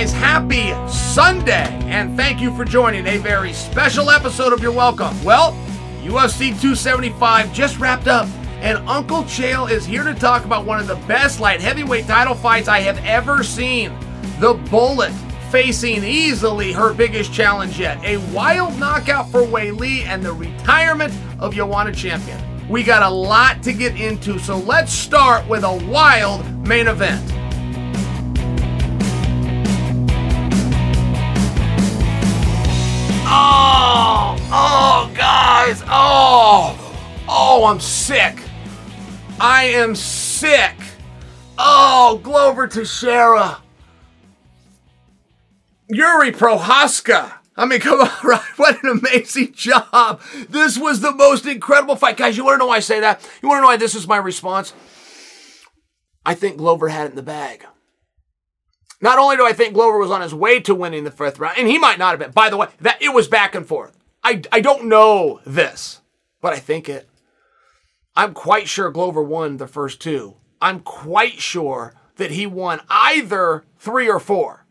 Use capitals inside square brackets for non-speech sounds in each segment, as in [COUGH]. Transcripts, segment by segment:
guys. Happy Sunday, and thank you for joining a very special episode of You're Welcome. Well, UFC 275 just wrapped up, and Uncle Chael is here to talk about one of the best light heavyweight title fights I have ever seen. The Bullet facing easily her biggest challenge yet a wild knockout for Weili and the retirement of Joanna Champion. We got a lot to get into, so let's start with a wild main event. Oh, oh, guys, oh, oh, I'm sick. I am sick. Oh, Glover Teixeira. Yuri Prochazka. I mean, [LAUGHS] come on, right? What an amazing job. This was the most incredible fight. Guys, you want to know why I say that? You want to know why this is my response? I think Glover had it in the bag. Not only do I think Glover was on his way to winning the fifth round, and he might not have been. By the way, that it was back and forth. I, I don't know this, but I think it. I'm quite sure Glover won the first two. I'm quite sure that he won either three or four.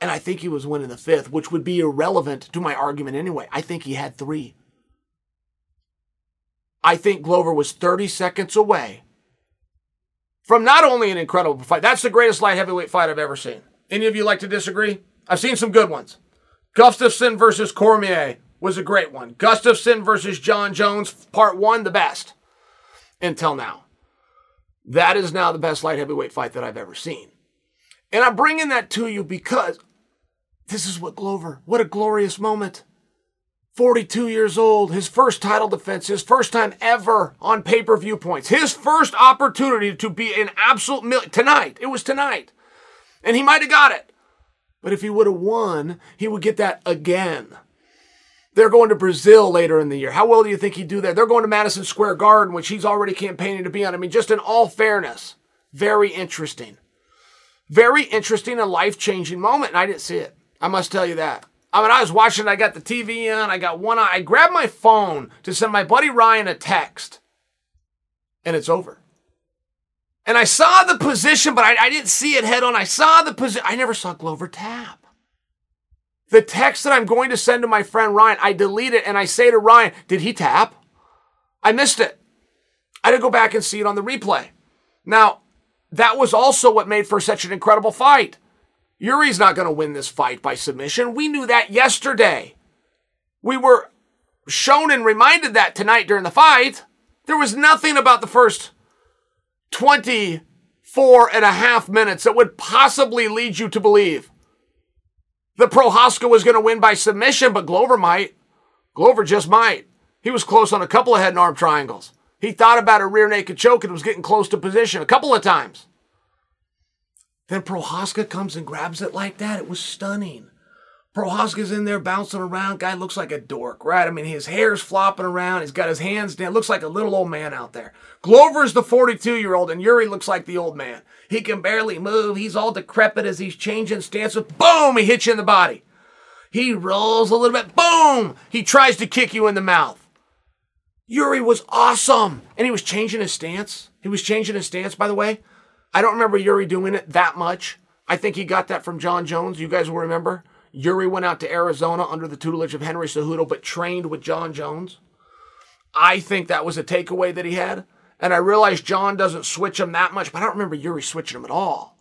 And I think he was winning the fifth, which would be irrelevant to my argument anyway. I think he had three. I think Glover was 30 seconds away from not only an incredible fight, that's the greatest light heavyweight fight I've ever seen. Any of you like to disagree? I've seen some good ones. Gustafsson versus Cormier was a great one. Gustafsson versus Jon Jones, part one, the best until now. That is now the best light heavyweight fight that I've ever seen. And I'm bringing that to you because this is what Glover, what a glorious moment. 42 years old, his first title defense, his first time ever on pay per view points, his first opportunity to be an absolute million. Tonight, it was tonight. And he might have got it. But if he would have won, he would get that again. They're going to Brazil later in the year. How well do you think he'd do there? They're going to Madison Square Garden, which he's already campaigning to be on. I mean, just in all fairness, very interesting. Very interesting and life changing moment, and I didn't see it. I must tell you that. I mean, I was watching, I got the TV on, I got one. I grabbed my phone to send my buddy Ryan a text, and it's over. And I saw the position, but I, I didn't see it head on. I saw the position. I never saw Glover tap. The text that I'm going to send to my friend Ryan, I delete it and I say to Ryan, Did he tap? I missed it. I didn't go back and see it on the replay. Now, that was also what made for such an incredible fight. Yuri's not going to win this fight by submission. We knew that yesterday. We were shown and reminded that tonight during the fight. There was nothing about the first 24 and a half minutes that would possibly lead you to believe that Prochazka was going to win by submission, but Glover might. Glover just might. He was close on a couple of head and arm triangles. He thought about a rear naked choke and was getting close to position a couple of times. Then Prochazka comes and grabs it like that. It was stunning. Prochazka's in there bouncing around. Guy looks like a dork, right? I mean, his hair's flopping around. He's got his hands down. Looks like a little old man out there. Glover's the 42 year old, and Yuri looks like the old man. He can barely move. He's all decrepit as he's changing stances. Boom! He hits you in the body. He rolls a little bit. Boom! He tries to kick you in the mouth. Yuri was awesome. And he was changing his stance. He was changing his stance, by the way. I don't remember Yuri doing it that much. I think he got that from Jon Jones. You guys will remember. Yuri went out to Arizona under the tutelage of Henry Cejudo, but trained with Jon Jones. I think that was a takeaway that he had. And I realize Jon doesn't switch him that much, but I don't remember Yuri switching him at all.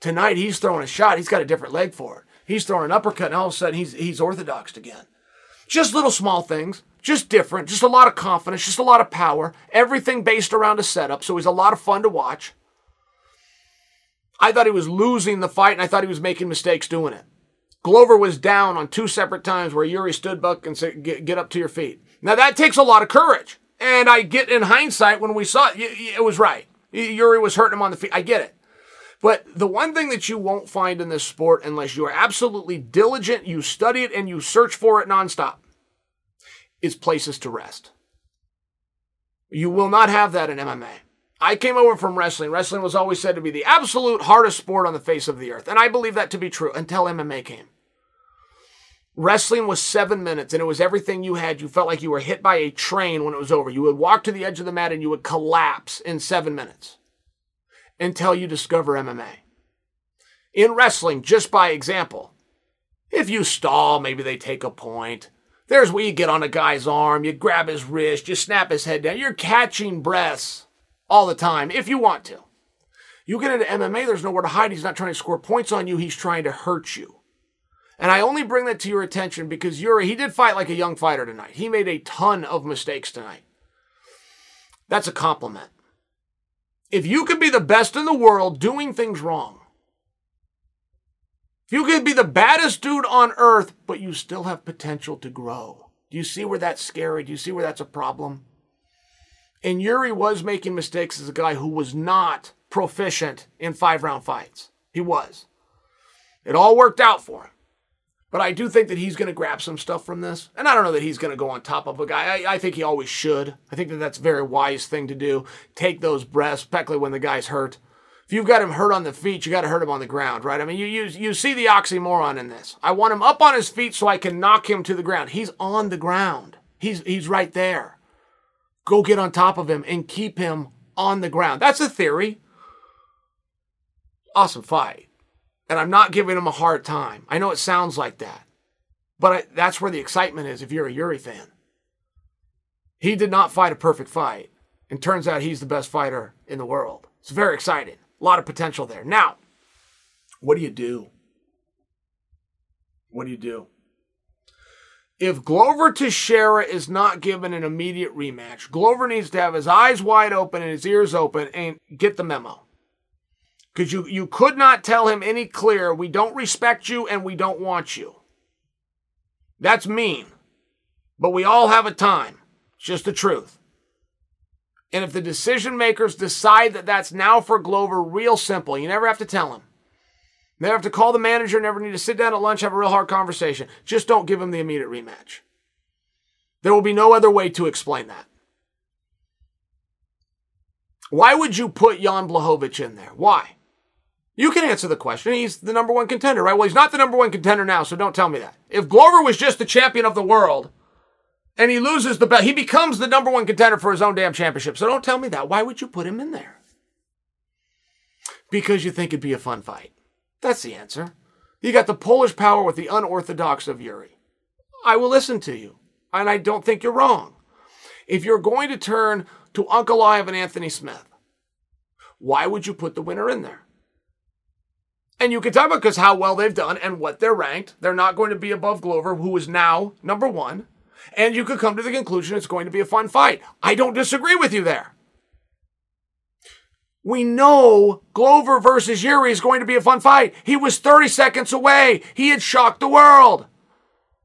Tonight he's throwing a shot. He's got a different leg for it. He's throwing an uppercut, and all of a sudden he's he's orthodoxed again. Just little small things, just different, just a lot of confidence, just a lot of power. Everything based around a setup, so he's a lot of fun to watch. I thought he was losing the fight, and I thought he was making mistakes doing it. Glover was down on two separate times where Yuri stood back and said, get, get up to your feet. Now that takes a lot of courage. And I get in hindsight when we saw it, it was right. Yuri was hurting him on the feet. I get it. But the one thing that you won't find in this sport unless you are absolutely diligent, you study it and you search for it nonstop, is places to rest. You will not have that in MMA. I came over from wrestling. Wrestling was always said to be the absolute hardest sport on the face of the earth. And I believe that to be true until MMA came. Wrestling was seven minutes and it was everything you had. You felt like you were hit by a train when it was over. You would walk to the edge of the mat and you would collapse in seven minutes until you discover MMA. in wrestling, just by example. If you stall, maybe they take a point. There's where you get on a guy's arm, you grab his wrist, you snap his head down. You're catching breaths all the time if you want to. You get into MMA, there's nowhere to hide. He's not trying to score points on you, he's trying to hurt you. And I only bring that to your attention because Yuri, he did fight like a young fighter tonight. He made a ton of mistakes tonight. That's a compliment. If you could be the best in the world doing things wrong, if you could be the baddest dude on earth, but you still have potential to grow, do you see where that's scary? Do you see where that's a problem? And Yuri was making mistakes as a guy who was not proficient in five round fights. He was. It all worked out for him. But I do think that he's going to grab some stuff from this. And I don't know that he's going to go on top of a guy. I, I, think he always should. I think that that's a very wise thing to do. Take those breaths, especially when the guy's hurt. If you've got him hurt on the feet, you got to hurt him on the ground, right? I mean, you, you, you see the oxymoron in this. I want him up on his feet so I can knock him to the ground. He's on the ground. He's, he's right there. Go get on top of him and keep him on the ground. That's a theory. Awesome fight and I'm not giving him a hard time. I know it sounds like that, but I, that's where the excitement is if you're a Yuri fan. He did not fight a perfect fight, and turns out he's the best fighter in the world. It's very exciting. A lot of potential there. Now, what do you do? What do you do? If Glover Teixeira is not given an immediate rematch, Glover needs to have his eyes wide open and his ears open and get the memo because you, you could not tell him any clearer, we don't respect you and we don't want you. That's mean. But we all have a time. It's just the truth. And if the decision makers decide that that's now for Glover, real simple. You never have to tell him. Never have to call the manager, never need to sit down at lunch, have a real hard conversation. Just don't give him the immediate rematch. There will be no other way to explain that. Why would you put Jan Blachowicz in there? Why? You can answer the question. He's the number one contender, right? Well, he's not the number one contender now, so don't tell me that. If Glover was just the champion of the world and he loses the belt, he becomes the number one contender for his own damn championship. So don't tell me that. Why would you put him in there? Because you think it'd be a fun fight. That's the answer. You got the Polish power with the unorthodox of Yuri. I will listen to you, and I don't think you're wrong. If you're going to turn to Ankalaev and Anthony Smith, why would you put the winner in there? And you can talk about because how well they've done and what they're ranked. They're not going to be above Glover, who is now number one. And you could come to the conclusion it's going to be a fun fight. I don't disagree with you there. We know Glover versus Yuri is going to be a fun fight. He was 30 seconds away. He had shocked the world.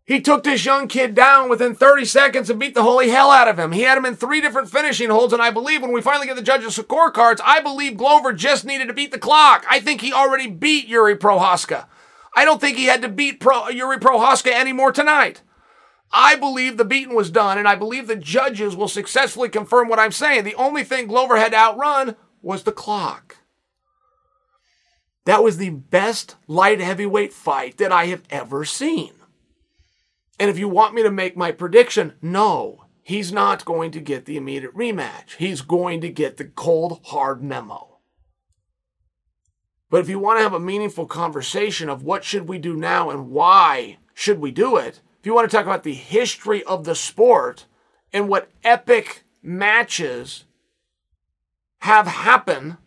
He took this young kid down within 30 seconds and beat the holy hell out of him. He had him in three different finishing holds, and I believe when we finally get the judges' scorecards, I believe Glover just needed to beat the clock. I think he already beat Yuri Prochazka. I don't think he had to beat Pro, Yuri Prochazka anymore tonight. I believe the beating was done, and I believe the judges will successfully confirm what I'm saying. The only thing Glover had to outrun was the clock. That was the best light heavyweight fight that I have ever seen. And if you want me to make my prediction, no, he's not going to get the immediate rematch. He's going to get the cold, hard memo. But if you want to have a meaningful conversation of what should we do now and why should we do it, if you want to talk about the history of the sport and what epic matches have happen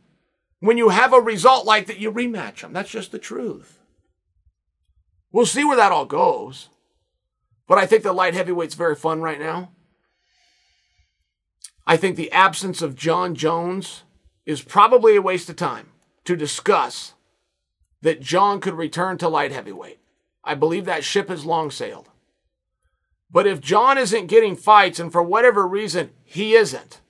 when you have a result like that, you rematch them. That's just the truth. We'll see where that all goes. But I think the light heavyweight's very fun right now. I think the absence of Jon Jones is probably a waste of time to discuss that Jon could return to light heavyweight. I believe that ship has long sailed. But if Jon isn't getting fights, and for whatever reason he isn't,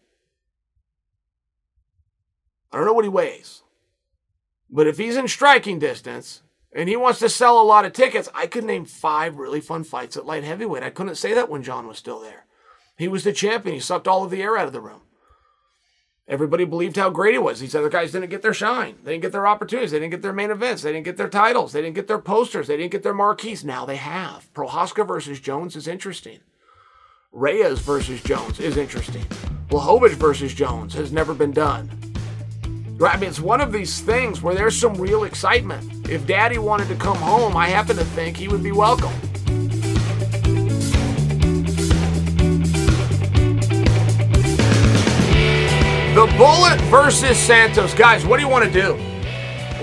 I don't know what he weighs. But if he's in striking distance, and he wants to sell a lot of tickets. I could name five really fun fights at light heavyweight. I couldn't say that when Jon was still there. He was the champion. He sucked all of the air out of the room. Everybody believed how great he was. These other guys didn't get their shine. They didn't get their opportunities. They didn't get their main events. They didn't get their titles. They didn't get their posters. They didn't get their marquees. Now they have. Prochazka versus Jones is interesting. Reyes versus Jones is interesting. Blachowicz versus Jones has never been done. I mean, it's one of these things where there's some real excitement. If daddy wanted to come home, I happen to think he would be welcome. The Bullet versus Santos. Guys, what do you want to do?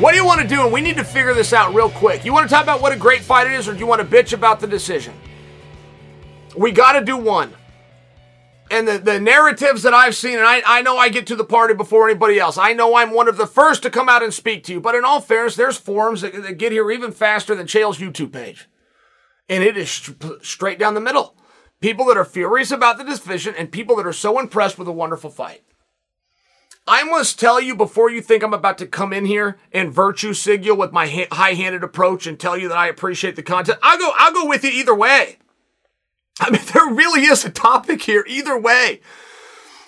What do you want to do? And we need to figure this out real quick. You want to talk about what a great fight it is, or do you want to bitch about the decision? We got to do one. And the, the narratives that I've seen, and I, I know I get to the party before anybody else. I know I'm one of the first to come out and speak to you. But in all fairness, there's forums that, that get here even faster than Chael's YouTube page. And it is st- straight down the middle. People that are furious about the decision and people that are so impressed with a wonderful fight. I must tell you before you think I'm about to come in here and virtue signal with my ha- high-handed approach and tell you that I appreciate the content. I'll go. I'll go with you either way. I mean, [LAUGHS] there really is a topic here either way.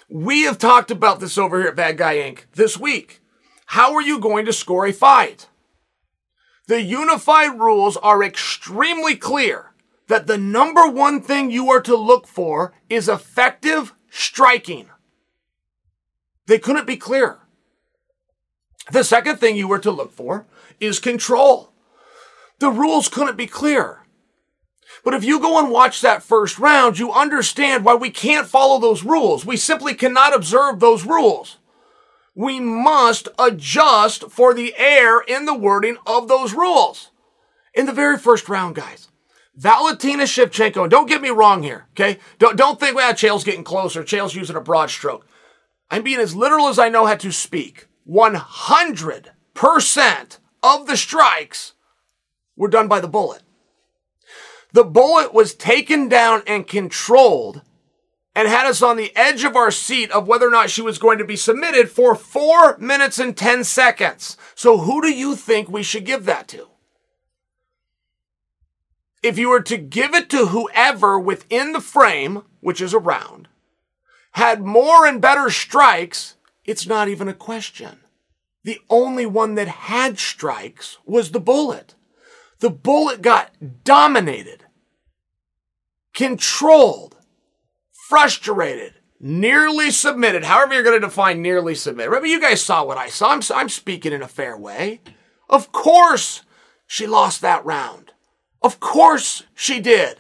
We have talked about this over here at Bad Guy Inc. this week. How are you going to score a fight? The unified rules are extremely clear that the number one thing you are to look for is effective striking. They couldn't be clearer. The second thing you were to look for is control. The rules couldn't be clearer. But if you go and watch that first round, you understand why we can't follow those rules. We simply cannot observe those rules. We must adjust for the air in the wording of those rules. In the very first round, guys, Valentina Shevchenko, and don't get me wrong here, okay? Don't, don't think, well, Chael's getting closer. Chael's using a broad stroke. I'm being as literal as I know how to speak. 100% of the strikes were done by the bullet. The bullet was taken down and controlled and had us on the edge of our seat of whether or not she was going to be submitted for four minutes and 10 seconds. So who do you think we should give that to? If you were to give it to whoever within the frame, which is around, had more and better strikes, it's not even a question. The only one that had strikes was the bullet. The bullet got dominated, controlled, frustrated, nearly submitted. However, you're going to define nearly submitted. Remember, you guys saw what I saw. I'm, I'm speaking in a fair way. Of course, she lost that round. Of course, she did.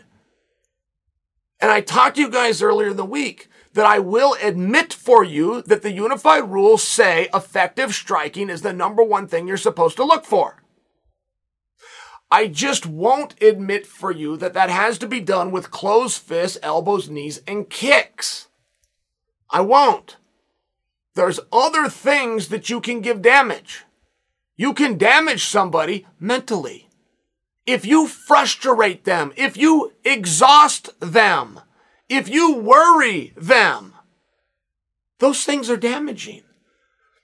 And I talked to you guys earlier in the week that I will admit for you that the unified rules say effective striking is the number one thing you're supposed to look for. I just won't admit for you that that has to be done with closed fists, elbows, knees, and kicks. I won't. There's other things that you can give damage. You can damage somebody mentally. If you frustrate them, if you exhaust them, if you worry them, those things are damaging.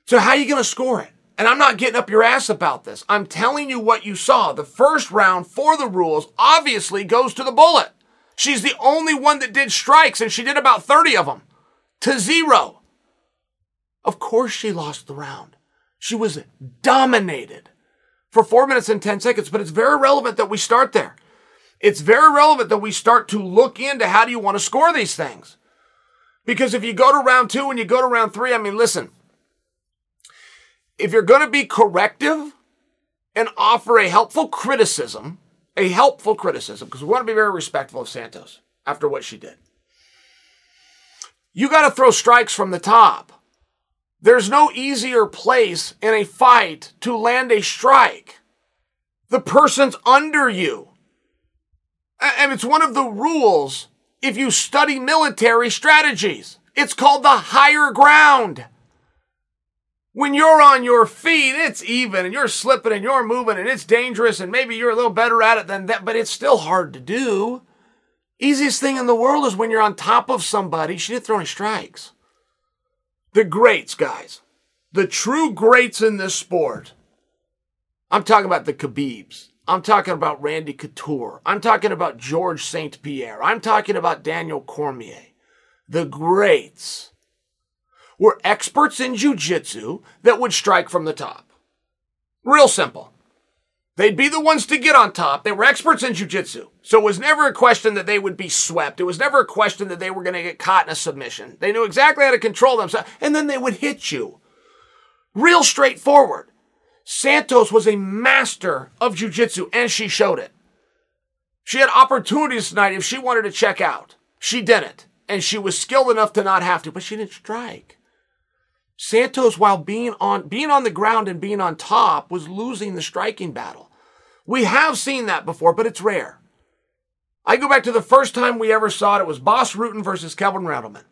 So how are you going to score it? And I'm not getting up your ass about this. I'm telling you what you saw. The first round for the rules obviously goes to the bullet. She's the only one that did strikes and she did about 30 of them to zero. Of course she lost the round. She was dominated for four minutes and 10 seconds, but it's very relevant that we start there it's very relevant that we start to look into how do you want to score these things. Because if you go to round two and you go to round three, I mean, listen, if you're going to be corrective and offer a helpful criticism, a helpful criticism, because we want to be very respectful of Santos after what she did, you got to throw strikes from the top. There's no easier place in a fight to land a strike. The person's under you. And it's one of the rules if you study military strategies. It's called the higher ground. When you're on your feet, it's even and you're slipping and you're moving and it's dangerous and maybe you're a little better at it than that, but it's still hard to do. Easiest thing in the world is when you're on top of somebody. She didn't throw any strikes. The greats, guys. The true greats in this sport. I'm talking about the Khabibs, I'm talking about Randy Couture. I'm talking about George St. Pierre. I'm talking about Daniel Cormier. The greats were experts in jujitsu that would strike from the top. Real simple. They'd be the ones to get on top. They were experts in jujitsu. So it was never a question that they would be swept. It was never a question that they were going to get caught in a submission. They knew exactly how to control themselves, and then they would hit you. Real straightforward. Santos was a master of jujitsu and she showed it. She had opportunities tonight if she wanted to check out. She didn't. And she was skilled enough to not have to, but she didn't strike. Santos, while being on being on the ground and being on top, was losing the striking battle. We have seen that before, but it's rare. I go back to the first time we ever saw it. It was Bas Rutten versus Kevin Randleman.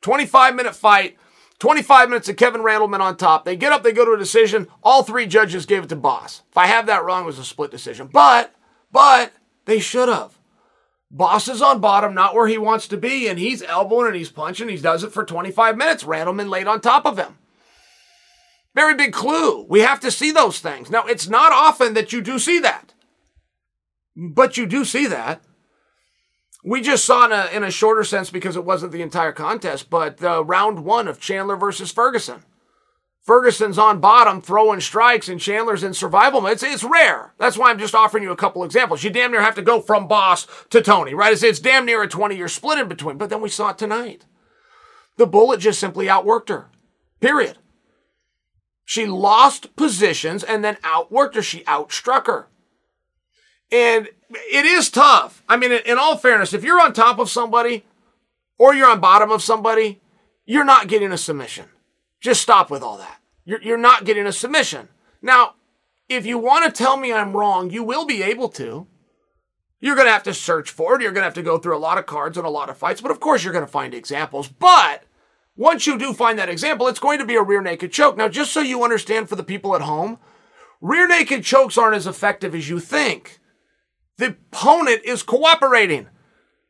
25 minute fight, 25 minutes of Kevin Randleman on top. They get up, they go to a decision. All three judges gave it to Bas. If I have that wrong, it was a split decision. But, but, they should have. Bas is on bottom, not where he wants to be, and he's elbowing and he's punching. He does it for 25 minutes. Randleman laid on top of him. Very big clue. We have to see those things. Now, it's not often that you do see that, but you do see that. We just saw in a, in a shorter sense because it wasn't the entire contest, but the round one of Chandler versus Ferguson. Ferguson's on bottom throwing strikes and Chandler's in survival mode. It's, it's rare. That's why I'm just offering you a couple examples. You damn near have to go from Bas to Tony, right? It's, it's damn near a 20 year split in between. But then we saw it tonight. The bullet just simply outworked her. Period. She lost positions and then outworked her. She outstruck her. And it is tough. I mean, in all fairness, if you're on top of somebody or you're on bottom of somebody, you're not getting a submission. Just stop with all that. You're, you're not getting a submission. Now, if you want to tell me I'm wrong, you will be able to. You're going to have to search for it. You're going to have to go through a lot of cards and a lot of fights, but of course you're going to find examples. But once you do find that example, it's going to be a rear naked choke. Now, just so you understand for the people at home, rear naked chokes aren't as effective as you think. The opponent is cooperating.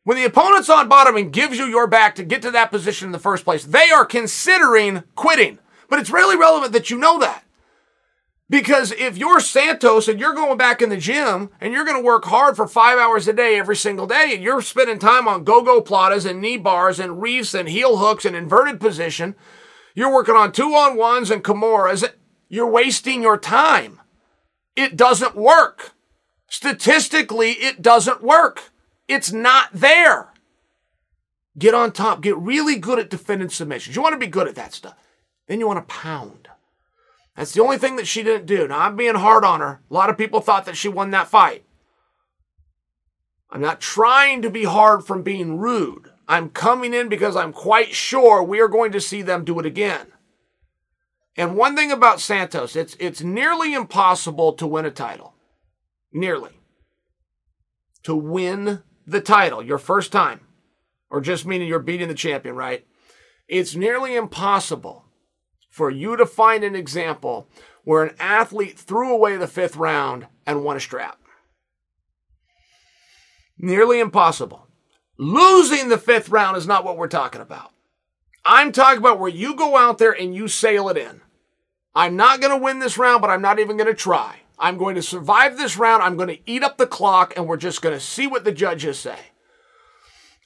When the opponent's on bottom and gives you your back to get to that position in the first place, they are considering quitting. But it's really relevant that you know that. Because if you're Santos and you're going back in the gym and you're going to work hard for five hours a day every single day and you're spending time on gogoplatas and knee bars and reefs and heel hooks and inverted position, you're working on two on ones and kimuras, you're wasting your time. It doesn't work. Statistically, it doesn't work. It's not there. Get on top. Get really good at defending submissions. You want to be good at that stuff. Then you want to pound. That's the only thing that she didn't do. Now, I'm being hard on her. A lot of people thought that she won that fight. I'm not trying to be hard from being rude. I'm coming in because I'm quite sure we are going to see them do it again. And one thing about Santos, it's, it's nearly impossible to win a title. Nearly. To win the title your first time, or just meaning you're beating the champion, right? It's nearly impossible for you to find an example where an athlete threw away the fifth round and won a strap. Nearly impossible. Losing the fifth round is not what we're talking about. I'm talking about where you go out there and you sail it in. I'm not going to win this round, but I'm not even going to try. I'm going to survive this round. I'm going to eat up the clock, and we're just going to see what the judges say.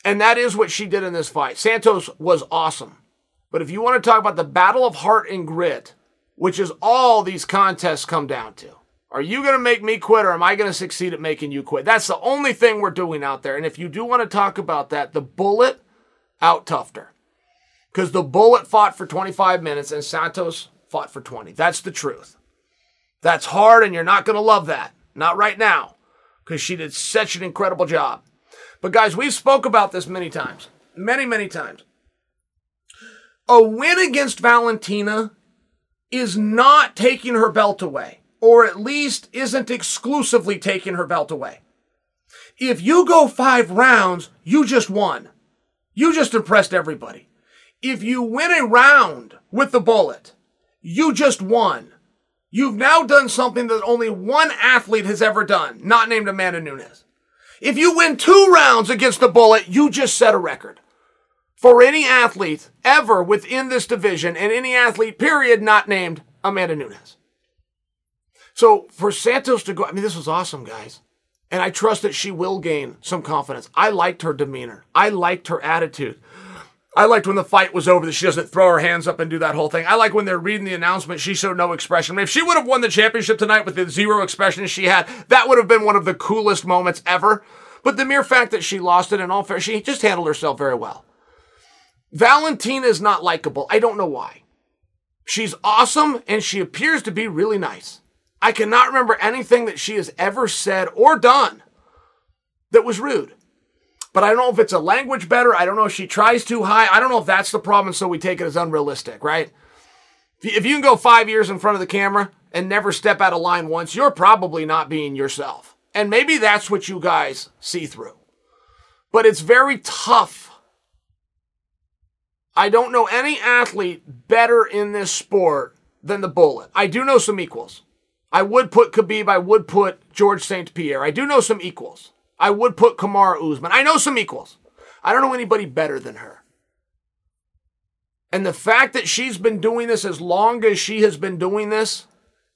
And that is what she did in this fight. Santos was awesome. But if you want to talk about the battle of heart and grit, which is all these contests come down to, are you going to make me quit or am I going to succeed at making you quit? That's the only thing we're doing out there. And if you do want to talk about that, the bullet out toughed her. Because the bullet fought for 25 minutes and Santos fought for 20. That's the truth. That's hard, and you're not going to love that. Not right now, because she did such an incredible job. But guys, we've spoke about this many times, many, many times. A win against Valentina is not taking her belt away, or at least isn't exclusively taking her belt away. If you go five rounds, you just won. You just impressed everybody. If you win a round with the bullet, you just won. You've now done something that only one athlete has ever done, not named Amanda Nunes. If you win two rounds against the Bullet, you just set a record. For any athlete ever within this division, and any athlete, period, not named Amanda Nunes. So for Santos to go, I mean, this was awesome, guys. And I trust that she will gain some confidence. I liked her demeanor. I liked her attitude. I liked when the fight was over that she doesn't throw her hands up and do that whole thing. I like when they're reading the announcement, she showed no expression. If she would have won the championship tonight with the zero expression she had, that would have been one of the coolest moments ever. But the mere fact that she lost it in all fair, she just handled herself very well. Valentina is not likable. I don't know why. She's awesome and she appears to be really nice. I cannot remember anything that she has ever said or done that was rude. But I don't know if it's a language better. I don't know if she tries too high. I don't know if that's the problem, so we take it as unrealistic, right? If you can go five years in front of the camera and never step out of line once, you're probably not being yourself. And maybe that's what you guys see through. But it's very tough. I don't know any athlete better in this sport than the Bullet. I do know some equals. I would put Khabib, I would put George St. Pierre. I do know some equals. I would put Kamaru Usman. I know some equals. I don't know anybody better than her. And the fact that she's been doing this as long as she has been doing this,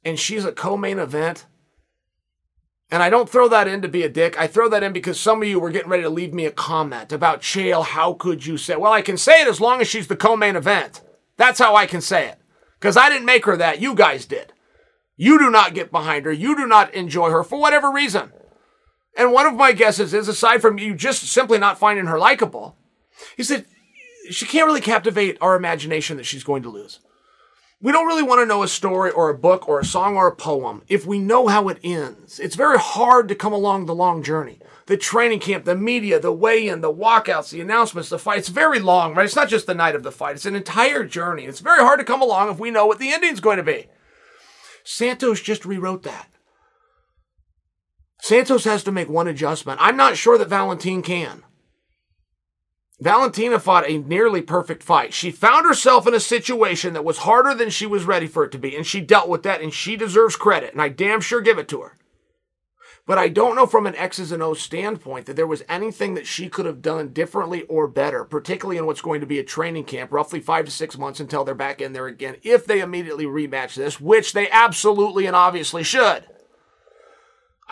and she's a co main event, and I don't throw that in to be a dick. I throw that in because some of you were getting ready to leave me a comment about Chael. How could you say? Well, I can say it as long as she's the co main event. That's how I can say it. Because I didn't make her that. You guys did. You do not get behind her. You do not enjoy her for whatever reason. And one of my guesses is, aside from you just simply not finding her likable, he said, she can't really captivate our imagination that she's going to lose. We don't really want to know a story or a book or a song or a poem if we know how it ends. It's very hard to come along the long journey. The training camp, the media, the weigh in, the walkouts, the announcements, the fight. It's very long, right? It's not just the night of the fight. It's an entire journey. It's very hard to come along if we know what the ending's going to be. Santos just rewrote that. Santos has to make one adjustment. I'm not sure that Valentin can. Valentina fought a nearly perfect fight. She found herself in a situation that was harder than she was ready for it to be, and she dealt with that, and she deserves credit, and I damn sure give it to her. But I don't know from an X's and O's standpoint that there was anything that she could have done differently or better, particularly in what's going to be a training camp, roughly five to six months until they're back in there again, if they immediately rematch this, which they absolutely and obviously should.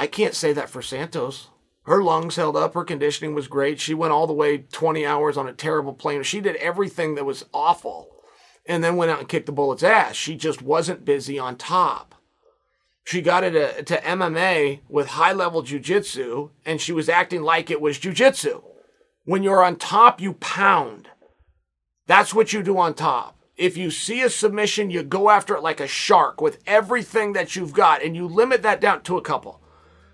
I can't say that for Santos. Her lungs held up. Her conditioning was great. She went all the way 20 hours on a terrible plane. She did everything that was awful and then went out and kicked the bullet's ass. She just wasn't busy on top. She got into uh, to MMA with high level jujitsu and she was acting like it was jujitsu. When you're on top, you pound. That's what you do on top. If you see a submission, you go after it like a shark with everything that you've got and you limit that down to a couple.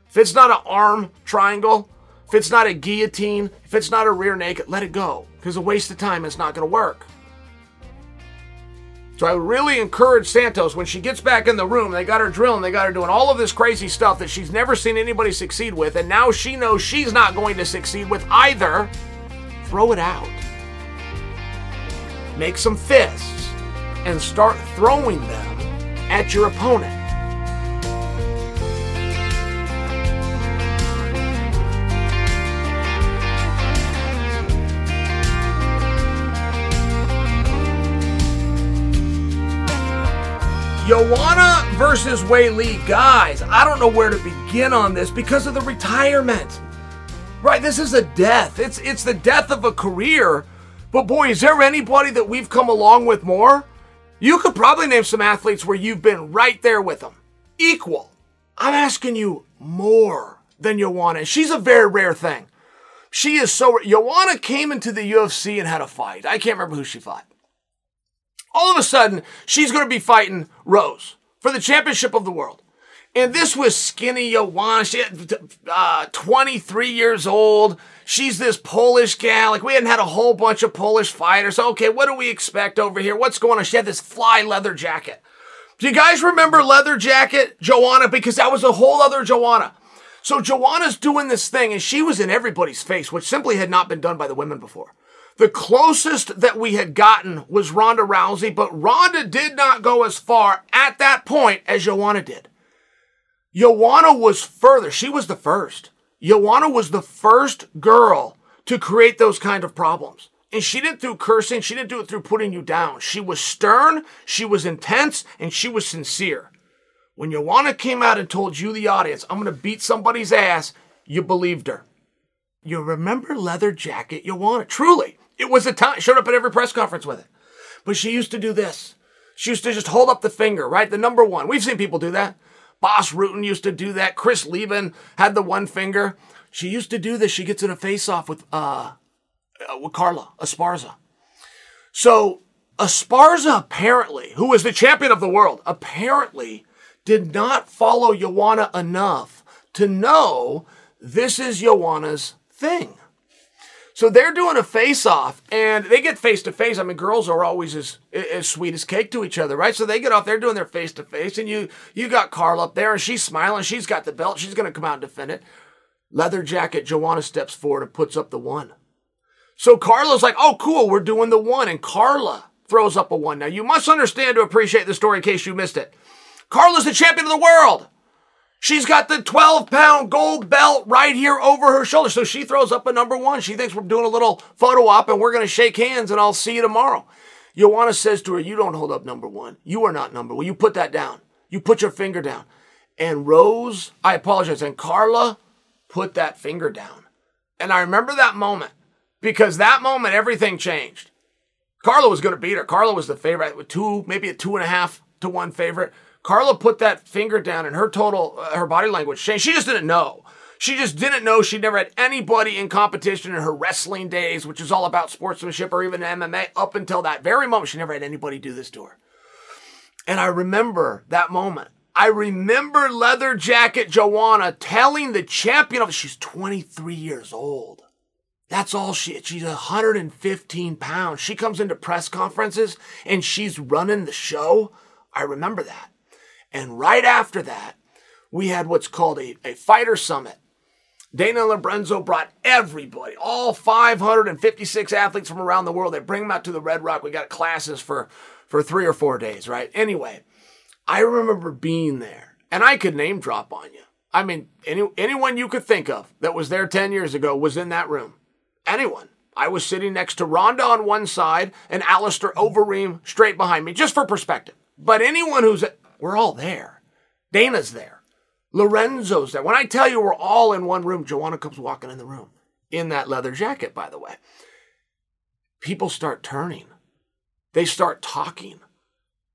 If it's not an arm triangle, if it's not a guillotine, if it's not a rear naked, let it go. Because a waste of time, it's not going to work. So I really encourage Santos when she gets back in the room, they got her drilling, they got her doing all of this crazy stuff that she's never seen anybody succeed with, and now she knows she's not going to succeed with either. Throw it out. Make some fists and start throwing them at your opponent. Joanna versus Weili. Guys, I don't know where to begin on this because of the retirement. Right, this is a death. It's it's the death of a career. But boy, is there anybody that we've come along with more? You could probably name some athletes where you've been right there with them. Equal. I'm asking you more than Joanna. She's a very rare thing. She is so. Joanna came into the UFC and had a fight. I can't remember who she fought all of a sudden she's going to be fighting Rose for the championship of the world. And this was skinny Joanna. She uh, 23 years old. She's this Polish gal. Like, we hadn't had a whole bunch of Polish fighters. Okay, what do we expect over here? What's going on? She had this fly leather jacket. Do you guys remember leather jacket, Joanna? Because that was a whole other Joanna. So Joanna's doing this thing, and she was in everybody's face, which simply had not been done by the women before. The closest that we had gotten was Ronda Rousey, but Ronda did not go as far at that point as Joanna did. Joanna was further. She was the first. Joanna was the first girl to create those kind of problems. And she didn't through cursing, she didn't do it through putting you down. She was stern, she was intense, and she was sincere. When Joanna came out and told you, the audience, I'm going to beat somebody's ass, you believed her. You remember leather jacket Joanna, truly. It was a time, showed up at every press conference with it. But she used to do this. She used to just hold up the finger, right? The number one. We've seen people do that. Bas Rutten used to do that. Chris Leben had the one finger. She used to do this. She gets in a face off with, uh, uh, with Carla Esparza. So Esparza apparently, who was the champion of the world, apparently did not follow Joanna enough to know this is Joanna's thing. So they're doing a face off and they get face to face. I mean, girls are always as, as sweet as cake to each other, right? So they get off, they're doing their face to face and you, you got Carl up there and she's smiling. She's got the belt. She's to come out and defend it. Leather jacket, Joanna steps forward and puts up the one. So Carla's like, oh, cool, we're doing the one. And Carla throws up a one. Now, you must understand to appreciate the story in case you missed it. Carla's the champion of the world. She's got the 12 pound gold belt right here over her shoulder. So she throws up a number one. She thinks we're doing a little photo op and we're going to shake hands and I'll see you tomorrow. Joanna says to her, You don't hold up number one. You are not number one. You put that down. You put your finger down. And Rose, I apologize, and Carla put that finger down. And I remember that moment because that moment everything changed. Carla was going to beat her. Carla was the favorite with two, maybe a two and a half to one favorite. Carla put that finger down and her total, uh, her body language changed. She just didn't know. She just didn't know she never had anybody in competition in her wrestling days, which is all about sportsmanship or even MMA, up until that very moment. She never had anybody do this to her. And I remember that moment. I remember Leather Jacket Joanna telling the champion of she's 23 years old. That's all she she's 115 pounds. She comes into press conferences and she's running the show. I remember that. And right after that, we had what's called a, a fighter summit. Dana Lorenzo brought everybody, all 556 athletes from around the world. They bring them out to the Red Rock. We got classes for, for three or four days, right? Anyway, I remember being there and I could name drop on you. I mean, any, anyone you could think of that was there 10 years ago was in that room. Anyone. I was sitting next to Ronda on one side and Alistair Overeem straight behind me, just for perspective. But anyone who's we're all there. Dana's there. Lorenzo's there. When I tell you we're all in one room, Joanna comes walking in the room in that leather jacket, by the way. People start turning. They start talking.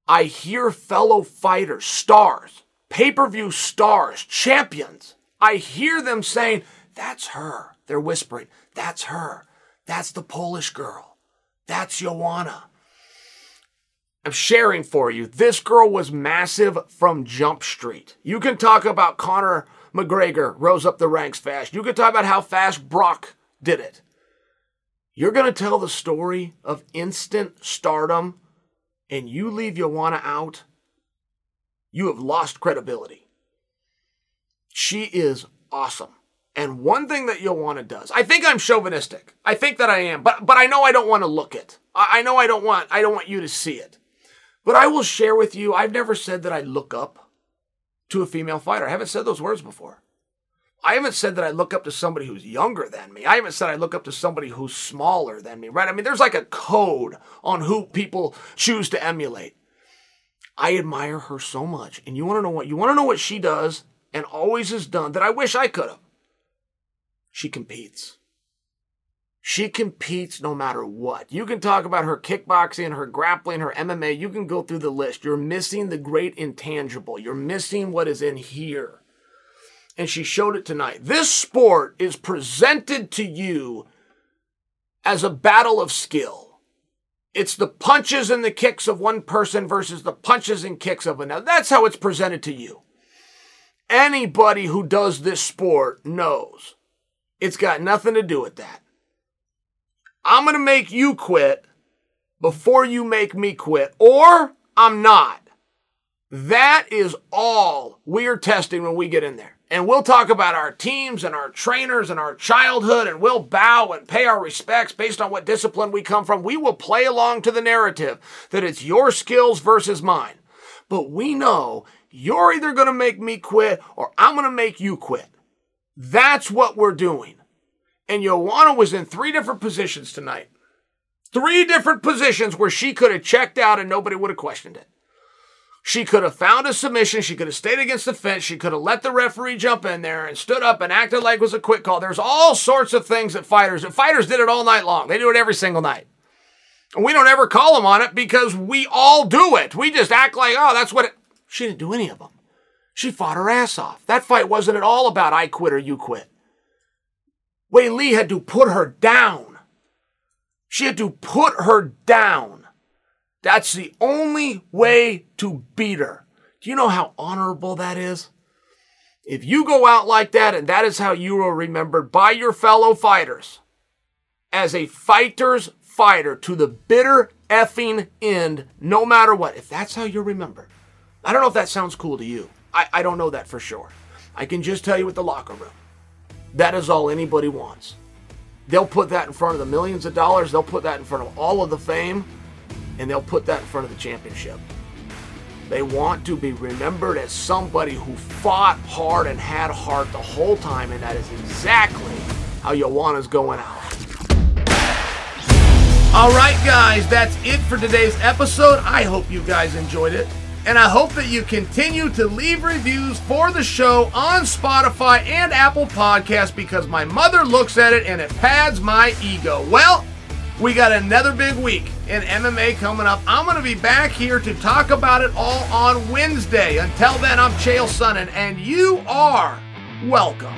I hear fellow fighters, stars, pay per view stars, champions. I hear them saying, That's her. They're whispering, That's her. That's the Polish girl. That's Joanna. I'm sharing for you. This girl was massive from Jump Street. You can talk about Conor McGregor rose up the ranks fast. You can talk about how fast Brock did it. You're going to tell the story of instant stardom and you leave Joanna out, you have lost credibility. She is awesome. And one thing that Joanna does, I think I'm chauvinistic. I think that I am, but but I know I don't want to look it. I, I know I don't want I don't want you to see it. But I will share with you, I've never said that I look up to a female fighter. I haven't said those words before. I haven't said that I look up to somebody who's younger than me. I haven't said I look up to somebody who's smaller than me, right? I mean, there's like a code on who people choose to emulate. I admire her so much. And you want to know what? You want to know what she does and always has done that I wish I could have? She competes. She competes no matter what. You can talk about her kickboxing, her grappling, her MMA. You can go through the list. You're missing the great intangible. You're missing what is in here. And she showed it tonight. This sport is presented to you as a battle of skill. It's the punches and the kicks of one person versus the punches and kicks of another. That's how it's presented to you. Anybody who does this sport knows it's got nothing to do with that. I'm going to make you quit before you make me quit, or I'm not. That is all we're testing when we get in there. And we'll talk about our teams and our trainers and our childhood, and we'll bow and pay our respects based on what discipline we come from. We will play along to the narrative that it's your skills versus mine. But we know you're either going to make me quit or I'm going to make you quit. That's what we're doing. And Joanna was in three different positions tonight. Three different positions where she could have checked out and nobody would have questioned it. She could have found a submission. She could have stayed against the fence. She could have let the referee jump in there and stood up and acted like it was a quick call. There's all sorts of things that fighters, and fighters did it all night long. They do it every single night. And we don't ever call them on it because we all do it. We just act like, oh, that's what it. She didn't do any of them. She fought her ass off. That fight wasn't at all about I quit or you quit. Weili had to put her down. She had to put her down. That's the only way to beat her. Do you know how honorable that is? If you go out like that and that is how you are remembered by your fellow fighters as a fighter's fighter to the bitter effing end, no matter what, if that's how you're remembered, I don't know if that sounds cool to you. I, I don't know that for sure. I can just tell you with the locker room. That is all anybody wants. They'll put that in front of the millions of dollars, they'll put that in front of all of the fame, and they'll put that in front of the championship. They want to be remembered as somebody who fought hard and had heart the whole time, and that is exactly how Joanna's going out. All right, guys, that's it for today's episode. I hope you guys enjoyed it. And I hope that you continue to leave reviews for the show on Spotify and Apple Podcasts because my mother looks at it and it pads my ego. Well, we got another big week in MMA coming up. I'm going to be back here to talk about it all on Wednesday. Until then, I'm Chael Sonnen, and you are welcome.